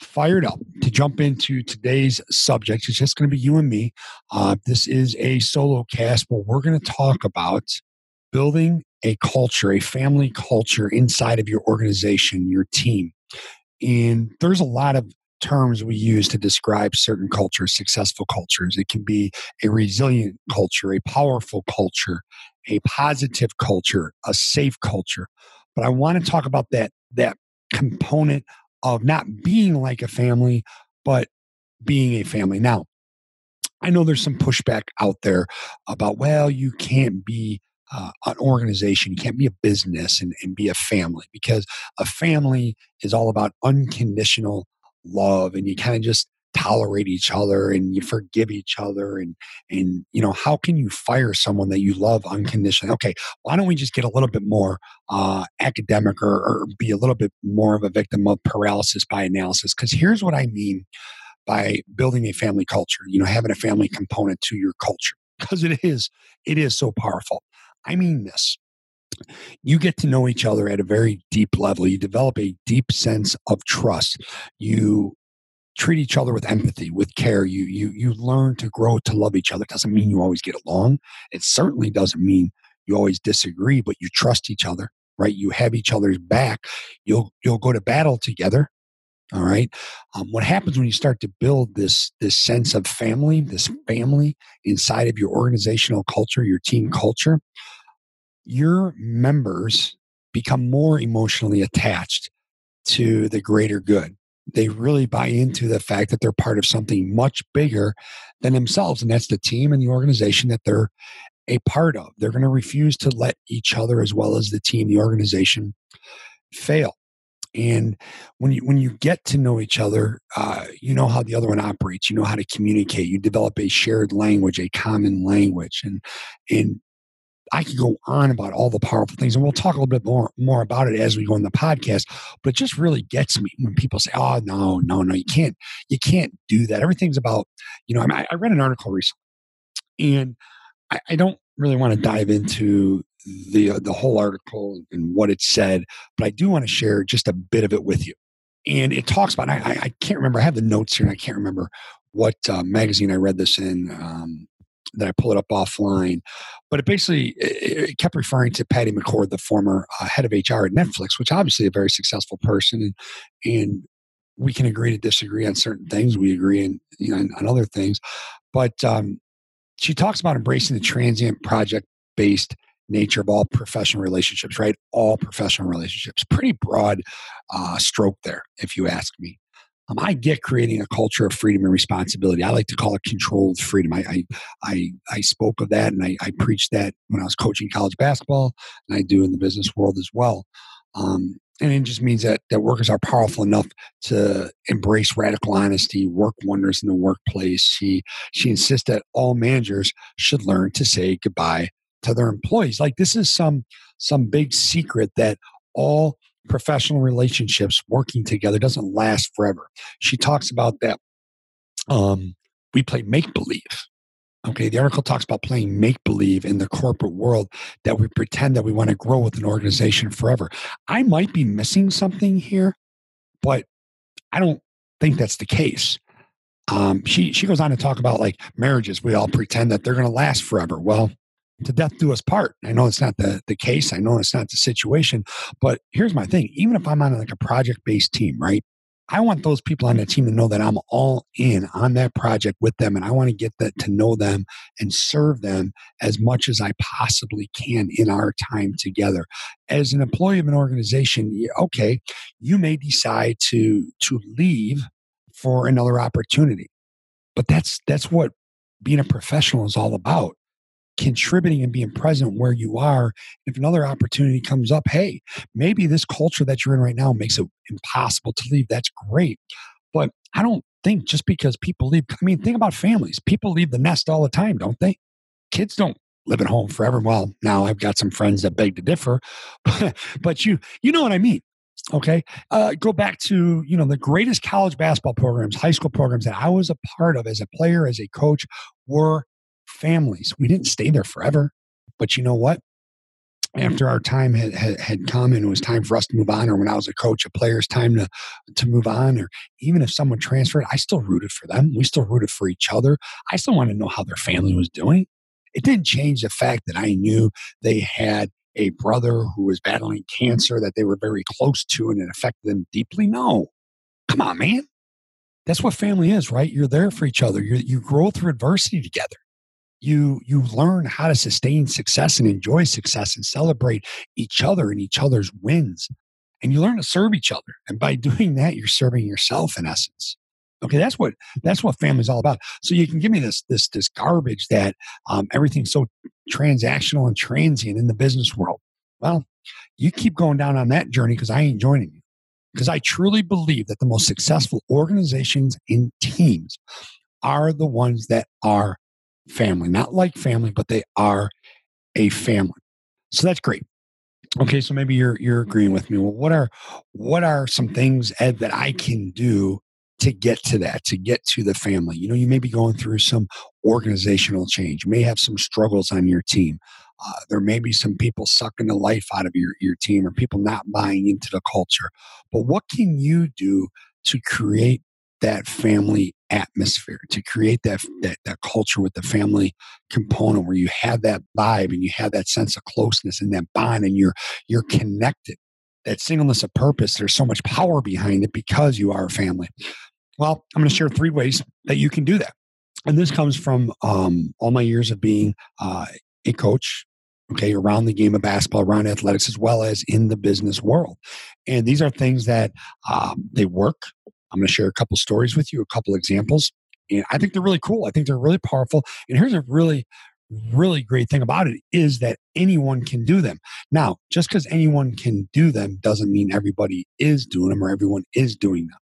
fired up to jump into today's subject. It's just going to be you and me. Uh, this is a solo cast but we're going to talk about building a culture, a family culture inside of your organization, your team. And there's a lot of terms we use to describe certain cultures, successful cultures. It can be a resilient culture, a powerful culture, a positive culture, a safe culture. But I want to talk about that that component of not being like a family, but being a family. Now, I know there's some pushback out there about, well, you can't be uh, an organization, you can't be a business and, and be a family because a family is all about unconditional love and you kind of just tolerate each other and you forgive each other and and you know how can you fire someone that you love unconditionally okay why don't we just get a little bit more uh, academic or, or be a little bit more of a victim of paralysis by analysis because here's what i mean by building a family culture you know having a family component to your culture because it is it is so powerful i mean this you get to know each other at a very deep level. You develop a deep sense of trust. You treat each other with empathy, with care. You you you learn to grow to love each other. It doesn't mean you always get along. It certainly doesn't mean you always disagree, but you trust each other, right? You have each other's back. You'll you'll go to battle together. All right. Um, what happens when you start to build this this sense of family, this family inside of your organizational culture, your team culture? Your members become more emotionally attached to the greater good they really buy into the fact that they're part of something much bigger than themselves and that's the team and the organization that they're a part of. They're going to refuse to let each other as well as the team the organization fail. And when you when you get to know each other uh, you know how the other one operates. You know how to communicate. You develop a shared language a common language. And and I could go on about all the powerful things, and we'll talk a little bit more more about it as we go in the podcast. But it just really gets me when people say, "Oh, no, no, no, you can't, you can't do that." Everything's about, you know. I, mean, I read an article recently, and I, I don't really want to dive into the uh, the whole article and what it said, but I do want to share just a bit of it with you. And it talks about I, I can't remember. I have the notes here, and I can't remember what uh, magazine I read this in. Um, that I pull it up offline. But it basically it, kept referring to Patty McCord, the former uh, head of HR at Netflix, which obviously a very successful person, and, and we can agree to disagree on certain things. We agree in, you know, on, on other things, but um, she talks about embracing the transient project based nature of all professional relationships, right? All professional relationships. Pretty broad uh, stroke there, if you ask me. Um, I get creating a culture of freedom and responsibility. I like to call it controlled freedom. I I I, I spoke of that and I, I preached that when I was coaching college basketball, and I do in the business world as well. Um, and it just means that that workers are powerful enough to embrace radical honesty, work wonders in the workplace. She she insists that all managers should learn to say goodbye to their employees. Like this is some some big secret that all professional relationships working together doesn't last forever. She talks about that. Um, we play make believe. Okay, the article talks about playing make believe in the corporate world that we pretend that we want to grow with an organization forever. I might be missing something here, but I don't think that's the case. Um, she she goes on to talk about like marriages. We all pretend that they're going to last forever. Well, to death do us part. I know it's not the, the case. I know it's not the situation. But here's my thing even if I'm on like a project based team, right? I want those people on the team to know that I'm all in on that project with them and I want to get that to know them and serve them as much as I possibly can in our time together. As an employee of an organization, okay, you may decide to to leave for another opportunity. But that's that's what being a professional is all about contributing and being present where you are. If another opportunity comes up, hey, maybe this culture that you're in right now makes it impossible to leave. That's great. But I don't think just because people leave, I mean, think about families. People leave the nest all the time, don't they? Kids don't live at home forever. Well, now I've got some friends that beg to differ, but, you you know what I mean. Okay, uh, go back to you know the greatest college basketball programs, high school programs that I was a part of as a player, as a coach, were families. We didn't stay there forever, but you know what? Mm-hmm. After our time had, had, had come and it was time for us to move on, or when I was a coach, a player's time to to move on, or even if someone transferred, I still rooted for them. We still rooted for each other. I still wanted to know how their family was doing. It didn't change the fact that I knew they had a brother who was battling cancer that they were very close to and it affected them deeply. No. Come on, man. That's what family is, right? You're there for each other. you you grow through adversity together. You you learn how to sustain success and enjoy success and celebrate each other and each other's wins. And you learn to serve each other. And by doing that, you're serving yourself in essence. Okay, that's what that's what family's all about. So you can give me this this this garbage that um, everything's so transactional and transient in the business world. Well, you keep going down on that journey because I ain't joining you. Because I truly believe that the most successful organizations and teams are the ones that are family, not like family, but they are a family. So that's great. Okay, so maybe you're you're agreeing with me. Well, what are what are some things Ed that I can do to get to that, to get to the family. You know, you may be going through some organizational change. You may have some struggles on your team. Uh, there may be some people sucking the life out of your, your team or people not buying into the culture. But what can you do to create that family atmosphere, to create that, that, that culture with the family component where you have that vibe and you have that sense of closeness and that bond and you're, you're connected? That singleness of purpose, there's so much power behind it because you are a family. Well, I'm going to share three ways that you can do that. And this comes from um, all my years of being uh, a coach, okay, around the game of basketball, around athletics, as well as in the business world. And these are things that um, they work. I'm going to share a couple stories with you, a couple mm-hmm. examples. And I think they're really cool. I think they're really powerful. And here's a really, really great thing about it is that anyone can do them. Now, just because anyone can do them doesn't mean everybody is doing them or everyone is doing them.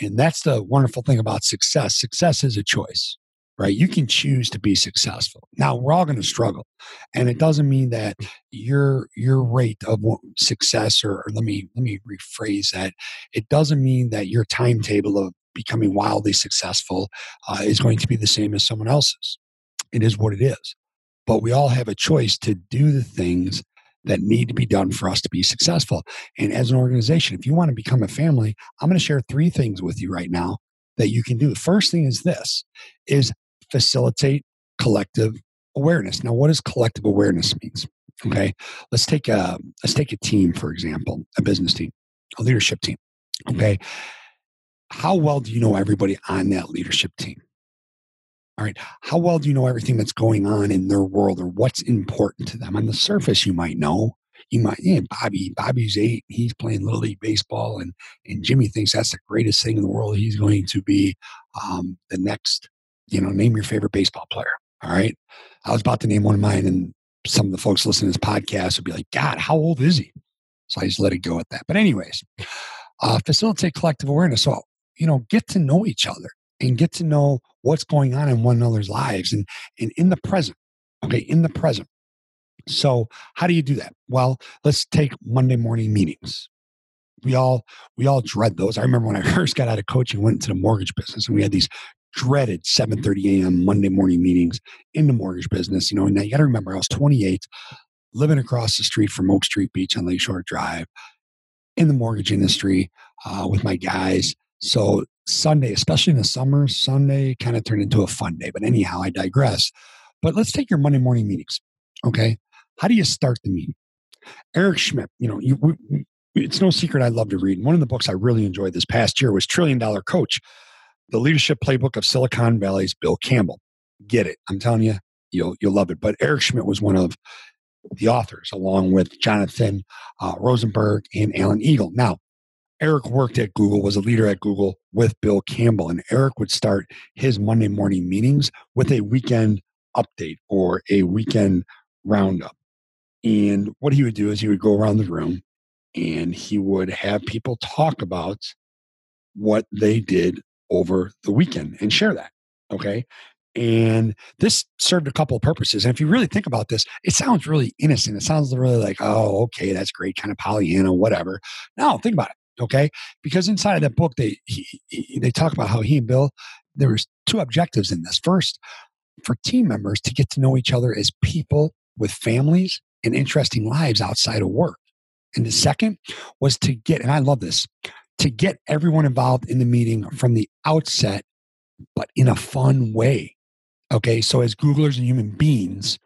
And that's the wonderful thing about success. Success is a choice, right? You can choose to be successful. Now we're all going to struggle, and it doesn't mean that your your rate of success, or, or let me let me rephrase that. It doesn't mean that your timetable of becoming wildly successful uh, is going to be the same as someone else's. It is what it is. But we all have a choice to do the things that need to be done for us to be successful. And as an organization, if you want to become a family, I'm going to share three things with you right now that you can do. The first thing is this is facilitate collective awareness. Now, what does collective awareness means? Okay. Let's take a let's take a team, for example, a business team, a leadership team. Okay. How well do you know everybody on that leadership team? All right. How well do you know everything that's going on in their world or what's important to them? On the surface, you might know. You might, yeah, Bobby, Bobby's eight. He's playing Little League Baseball, and, and Jimmy thinks that's the greatest thing in the world. He's going to be um, the next, you know, name your favorite baseball player. All right. I was about to name one of mine, and some of the folks listening to this podcast would be like, God, how old is he? So I just let it go at that. But, anyways, uh, facilitate collective awareness. So, you know, get to know each other and get to know what's going on in one another's lives and, and in the present. Okay, in the present. So how do you do that? Well, let's take Monday morning meetings. We all we all dread those. I remember when I first got out of coaching, went into the mortgage business, and we had these dreaded 7:30 a.m. Monday morning meetings in the mortgage business. You know, now you got to remember I was 28, living across the street from Oak Street Beach on Lakeshore Drive, in the mortgage industry uh, with my guys. So Sunday, especially in the summer, Sunday kind of turned into a fun day. But anyhow, I digress. But let's take your Monday morning meetings. Okay. How do you start the meeting? Eric Schmidt, you know, you, we, it's no secret I love to read. One of the books I really enjoyed this past year was Trillion Dollar Coach, the leadership playbook of Silicon Valley's Bill Campbell. Get it. I'm telling you, you'll, you'll love it. But Eric Schmidt was one of the authors, along with Jonathan uh, Rosenberg and Alan Eagle. Now, Eric worked at Google, was a leader at Google with Bill Campbell, and Eric would start his Monday morning meetings with a weekend update or a weekend roundup. And what he would do is he would go around the room and he would have people talk about what they did over the weekend and share that. Okay. And this served a couple of purposes. And if you really think about this, it sounds really innocent. It sounds really like, oh, okay, that's great, kind of Pollyanna, whatever. No, think about it. Okay. Because inside of that book, they he, he, they talk about how he and Bill, there was two objectives in this. First, for team members to get to know each other as people with families and interesting lives outside of work. And the second was to get, and I love this, to get everyone involved in the meeting from the outset, but in a fun way. Okay. So, as Googlers and human beings,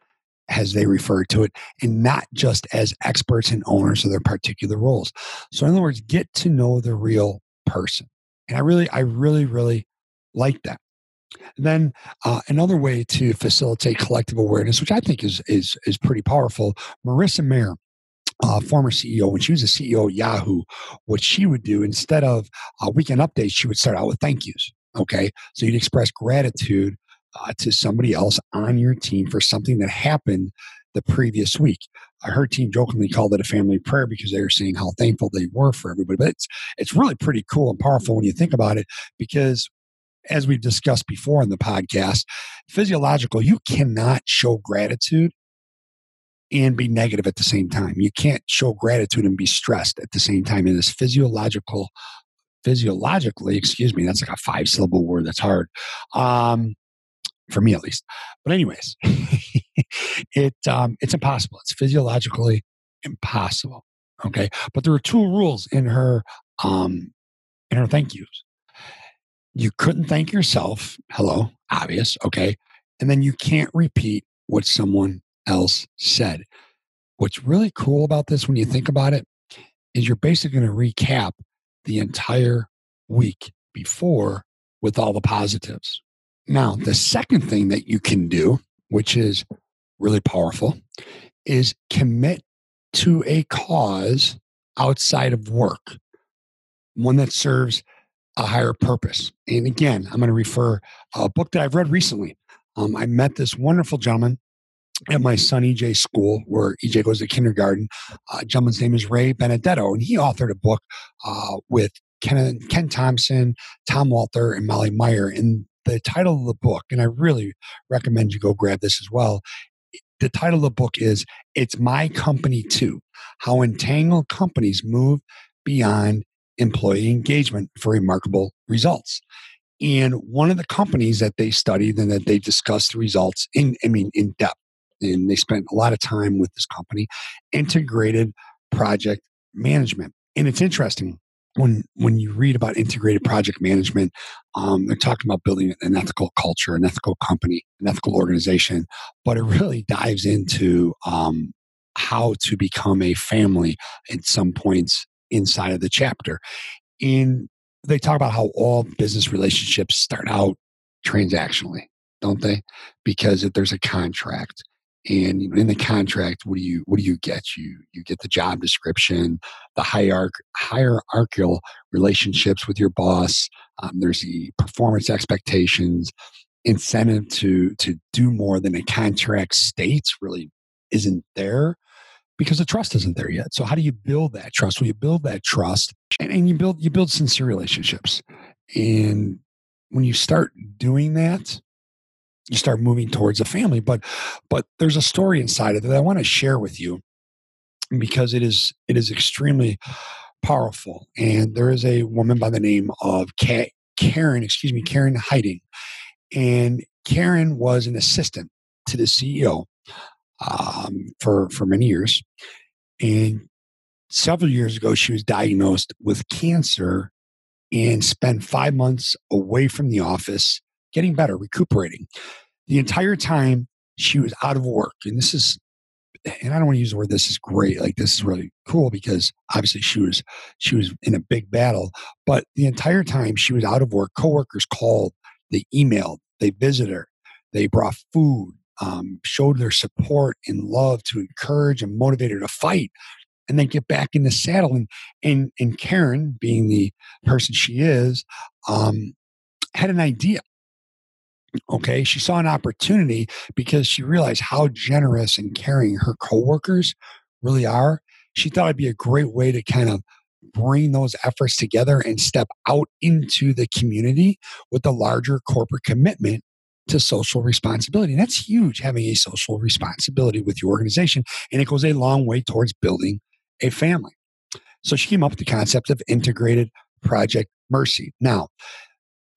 as they refer to it, and not just as experts and owners of their particular roles. So, in other words, get to know the real person. And I really, I really, really like that. And then uh, another way to facilitate collective awareness, which I think is is is pretty powerful. Marissa Mayer, uh, former CEO, when she was a CEO at Yahoo, what she would do instead of uh, weekend updates, she would start out with thank yous. Okay, so you'd express gratitude uh, to somebody else on your team for something that happened the previous week. Her team jokingly called it a family prayer because they were saying how thankful they were for everybody. But it's it's really pretty cool and powerful when you think about it because as we've discussed before in the podcast, physiological, you cannot show gratitude and be negative at the same time. You can't show gratitude and be stressed at the same time. In this physiological, physiologically, excuse me, that's like a five syllable word. That's hard. Um, for me at least. But anyways, it um, it's impossible. It's physiologically impossible. Okay, but there are two rules in her um, in her thank yous you couldn't thank yourself. Hello, obvious. Okay. And then you can't repeat what someone else said. What's really cool about this when you think about it is you're basically going to recap the entire week before with all the positives. Now, the second thing that you can do, which is really powerful, is commit to a cause outside of work, one that serves a higher purpose. And again, I'm going to refer a book that I've read recently. Um, I met this wonderful gentleman at my son EJ school, where EJ goes to kindergarten. Uh, gentleman's name is Ray Benedetto, and he authored a book uh, with Ken, Ken Thompson, Tom Walter, and Molly Meyer. And the title of the book, and I really recommend you go grab this as well. The title of the book is It's My Company Too How Entangled Companies Move Beyond employee engagement for remarkable results. And one of the companies that they studied and that they discussed the results in, I mean, in depth, and they spent a lot of time with this company, integrated project management. And it's interesting when when you read about integrated project management, um, they're talking about building an ethical culture, an ethical company, an ethical organization, but it really dives into um, how to become a family at some points inside of the chapter. And they talk about how all business relationships start out transactionally, don't they? Because if there's a contract, and in the contract, what do you what do you get? You you get the job description, the hierarch, hierarchical relationships with your boss. Um, there's the performance expectations, incentive to to do more than a contract states really isn't there because the trust isn't there yet. So how do you build that trust? Well, you build that trust and, and you build you build sincere relationships. And when you start doing that, you start moving towards a family. But but there's a story inside of it that I want to share with you because it is it is extremely powerful. And there is a woman by the name of Karen, excuse me, Karen Hiding. And Karen was an assistant to the CEO um, for for many years, and several years ago she was diagnosed with cancer and spent five months away from the office, getting better, recuperating. The entire time she was out of work, and this is and I don't want to use the word this is great. Like this is really cool because obviously she was she was in a big battle. But the entire time she was out of work, coworkers called, they emailed, they visited her, they brought food, um, showed their support and love to encourage and motivate her to fight and then get back in the saddle. And, and, and Karen, being the person she is, um, had an idea. Okay. She saw an opportunity because she realized how generous and caring her coworkers really are. She thought it'd be a great way to kind of bring those efforts together and step out into the community with a larger corporate commitment to social responsibility. And that's huge, having a social responsibility with your organization. And it goes a long way towards building a family. So she came up with the concept of integrated project mercy. Now,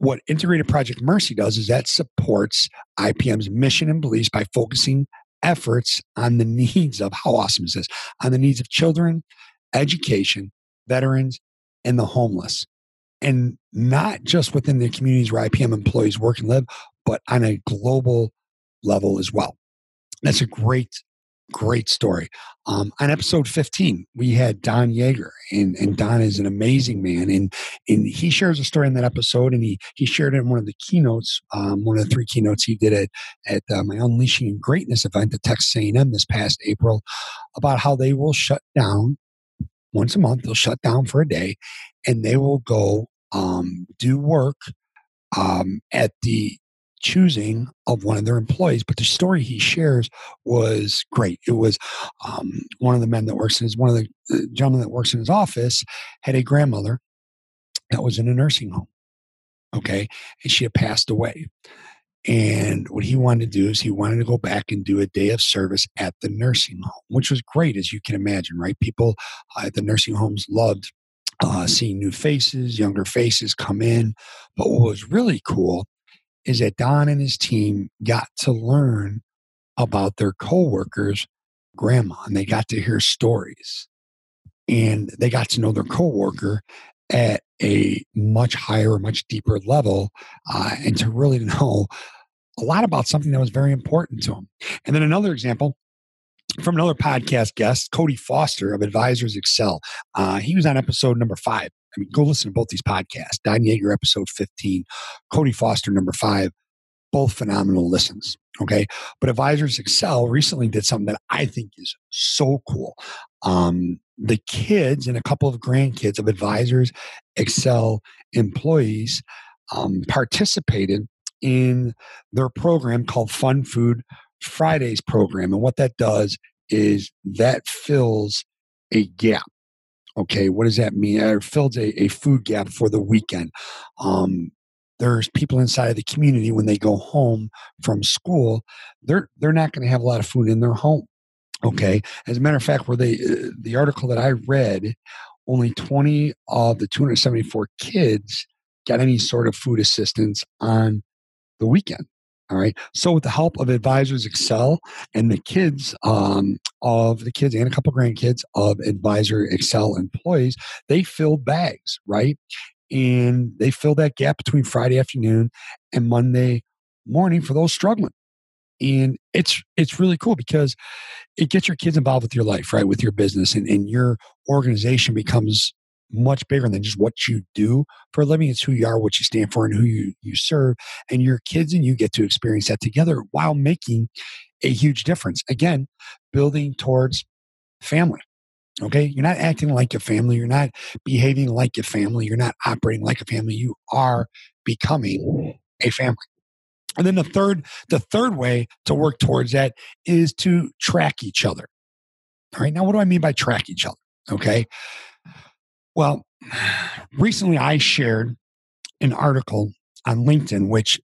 what integrated project mercy does is that supports IPM's mission and beliefs by focusing efforts on the needs of how awesome is this on the needs of children, education, veterans, and the homeless. And not just within the communities where IPM employees work and live, but on a global level as well. That's a great, great story. Um, on episode 15, we had Don Yaeger, and, and Don is an amazing man. And, and he shares a story in that episode, and he, he shared it in one of the keynotes, um, one of the three keynotes he did at, at uh, my Unleashing Greatness event at Texas A&M this past April about how they will shut down once a month. They'll shut down for a day, and they will go um, do work um, at the choosing of one of their employees. But the story he shares was great. It was um, one of the men that works in his, one of the, the gentlemen that works in his office had a grandmother that was in a nursing home. Okay. And she had passed away. And what he wanted to do is he wanted to go back and do a day of service at the nursing home, which was great, as you can imagine, right? People uh, at the nursing homes loved uh, seeing new faces, younger faces come in. But what was really cool is that Don and his team got to learn about their coworkers' grandma, and they got to hear stories, and they got to know their coworker at a much higher, much deeper level, uh, and to really know a lot about something that was very important to them. And then another example from another podcast guest, Cody Foster of Advisors Excel. Uh, he was on episode number five. I mean, go listen to both these podcasts. Don Yaeger, episode 15, Cody Foster, number five, both phenomenal listens. Okay. But Advisors Excel recently did something that I think is so cool. Um, the kids and a couple of grandkids of Advisors Excel employees um, participated in their program called Fun Food Fridays program. And what that does is that fills a gap. Okay, what does that mean? It fills a, a food gap for the weekend. Um, there's people inside of the community when they go home from school, they're they're not going to have a lot of food in their home. Okay, as a matter of fact, where they uh, the article that I read, only 20 of the 274 kids got any sort of food assistance on the weekend. All right. So with the help of Advisors Excel and the kids um, of the kids and a couple grandkids of Advisor Excel employees, they filled bags, right? And they filled that gap between Friday afternoon and Monday morning for those struggling. And it's it's really cool because it gets your kids involved with your life, right? With your business and, and your organization becomes much bigger than just what you do for a living. It's who you are, what you stand for, and who you, you serve. And your kids and you get to experience that together while making a huge difference. Again, building towards family. Okay. You're not acting like a family. You're not behaving like a family. You're not operating like a family. You are becoming a family. And then the third, the third way to work towards that is to track each other. All right. Now, what do I mean by track each other? Okay. Well, recently I shared an article on LinkedIn, which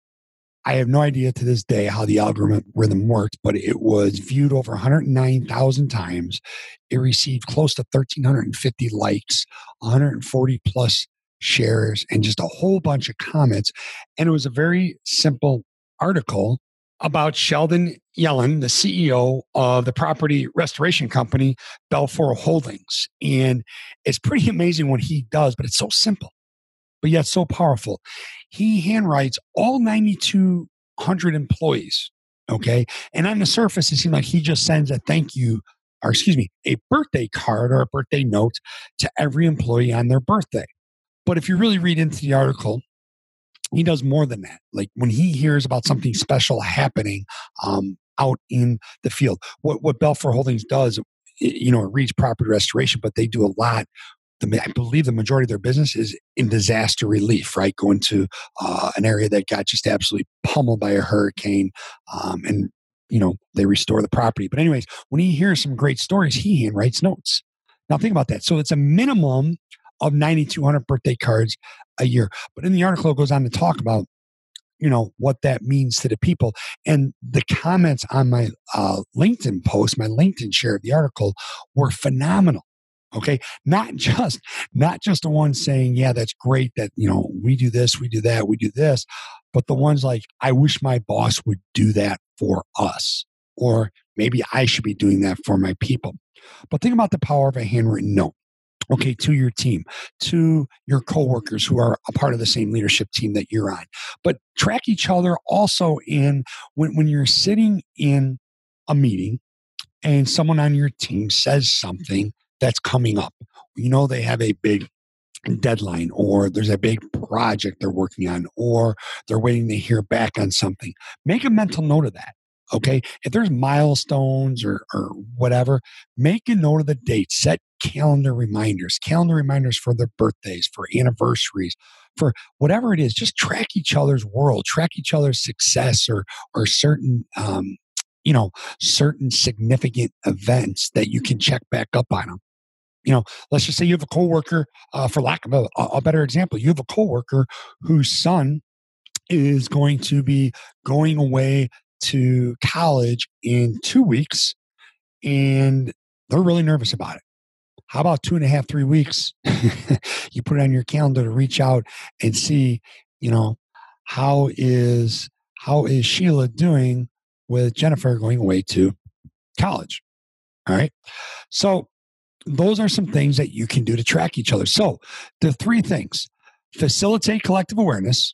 I have no idea to this day how the algorithm worked, but it was viewed over 109,000 times. It received close to 1,350 likes, 140 plus shares, and just a whole bunch of comments. And it was a very simple article about Sheldon Yellen, the CEO of the property restoration company, Belfor Holdings. And it's pretty amazing what he does, but it's so simple, but yet so powerful. He handwrites all 9,200 employees. Okay. And on the surface, it seems like he just sends a thank you, or excuse me, a birthday card or a birthday note to every employee on their birthday. But if you really read into the article, he does more than that. Like when he hears about something special happening um, out in the field, what what Belfor Holdings does, you know, it reads property restoration, but they do a lot. I believe the majority of their business is in disaster relief, right? Going to uh, an area that got just absolutely pummeled by a hurricane, um, and you know they restore the property. But anyways, when he hears some great stories, he handwrites notes. Now think about that. So it's a minimum of 9,200 birthday cards a year. But in the article, it goes on to talk about you know what that means to the people. And the comments on my uh, linkedin post my linkedin share of the article were phenomenal okay? Not just not just the ones saying yeah that's great that you know we do this we do that we do this but the ones like i wish my boss would do that for us or maybe i should be doing that for my people. But think about the power of a handwritten note okay to your team to your coworkers who are a part of the same leadership team that you're on but track each other also in when, when you're sitting in a meeting and someone on your team says mm-hmm. something that's coming up. You know, they have a big deadline or there's a big project they're working on or they're waiting to hear back on something. Make a mental mm-hmm. note of that. Okay. If there's milestones or, or whatever, make a note of the date. Set calendar reminders, calendar reminders for their birthdays, for anniversaries, for whatever it is. Just track each other's world, track each other's success or, or certain um, you know certain significant events that you can check back up on them you know, let's just say you have a coworker, uh, for lack of a, a better example, you have a coworker whose son is going to be going away to college in two weeks and they're really nervous about it. How about two and a half, three weeks? you put it on your calendar to reach out and see, you know, how is how is Sheila doing with Jennifer going away to college? All right. So those are some things that you can do to track each other. So, the three things facilitate collective awareness,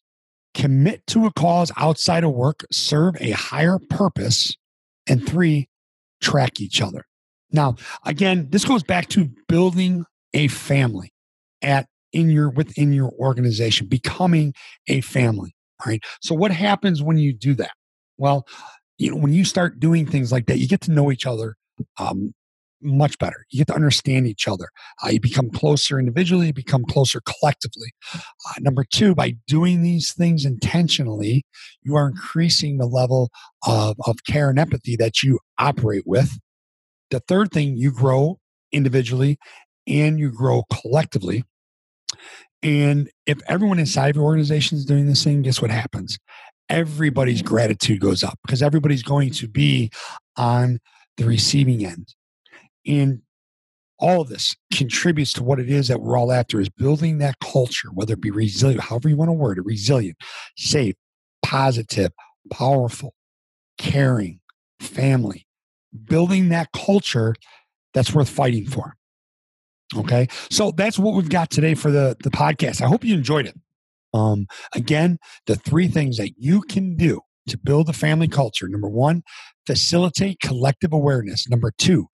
commit to a cause outside of work, serve a higher purpose, and three, track each other. Now, again, this goes back to building a family at in your within your organization, becoming a family. All right. So what happens when you do that? Well, you know, when you start doing things like that, you get to know each other um, much better. You get to understand each other. Uh, you become closer individually, you become closer collectively. Uh, number two, by doing these things intentionally, you are increasing the level of, of care and empathy that you operate with. The third thing, you grow individually and you grow collectively. And if everyone inside your organization is doing this thing, guess what happens? Everybody's gratitude goes up because everybody's going to be on the receiving end. And all of this contributes to what it is that we're all after is building that culture, whether it be resilient, however you want to word it, resilient, safe, positive, powerful, caring, family, building that culture that's worth fighting for. Okay. So that's what we've got today for the, the podcast. I hope you enjoyed it. Um, again, the three things that you can do to build a family culture. Number one, facilitate collective awareness. Number two,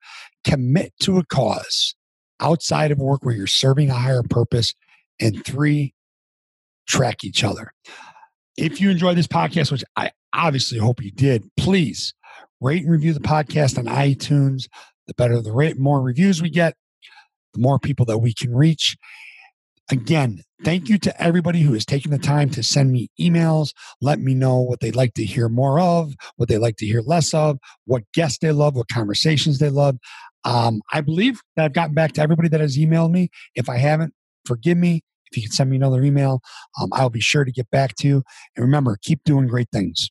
commit to a cause outside of work where you're serving a higher purpose. And three, track each other. If you enjoyed this podcast, which I obviously hope you did, please rate and review the podcast on iTunes. The better the rate, more reviews we get, the more people that we can reach. Again, thank you to everybody who has taken the time to send me emails. Let me know what they'd like to hear more of, what they'd like to hear less of, what guests they love, what conversations they love. Um, I believe that I've gotten back to everybody that has emailed me. If I haven't, forgive me. If you can send me another email, um, I'll be sure to get back to you. And remember, keep doing great things.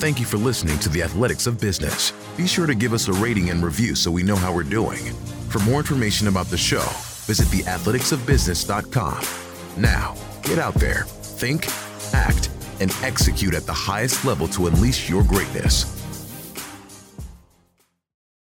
Thank you for listening to the Athletics of Business. Be sure to give us a rating and review so we know how we're doing. For more information about the show, visit theathleticsofbusiness.com. Now, get out there, think, act, and execute at the highest level to unleash your greatness.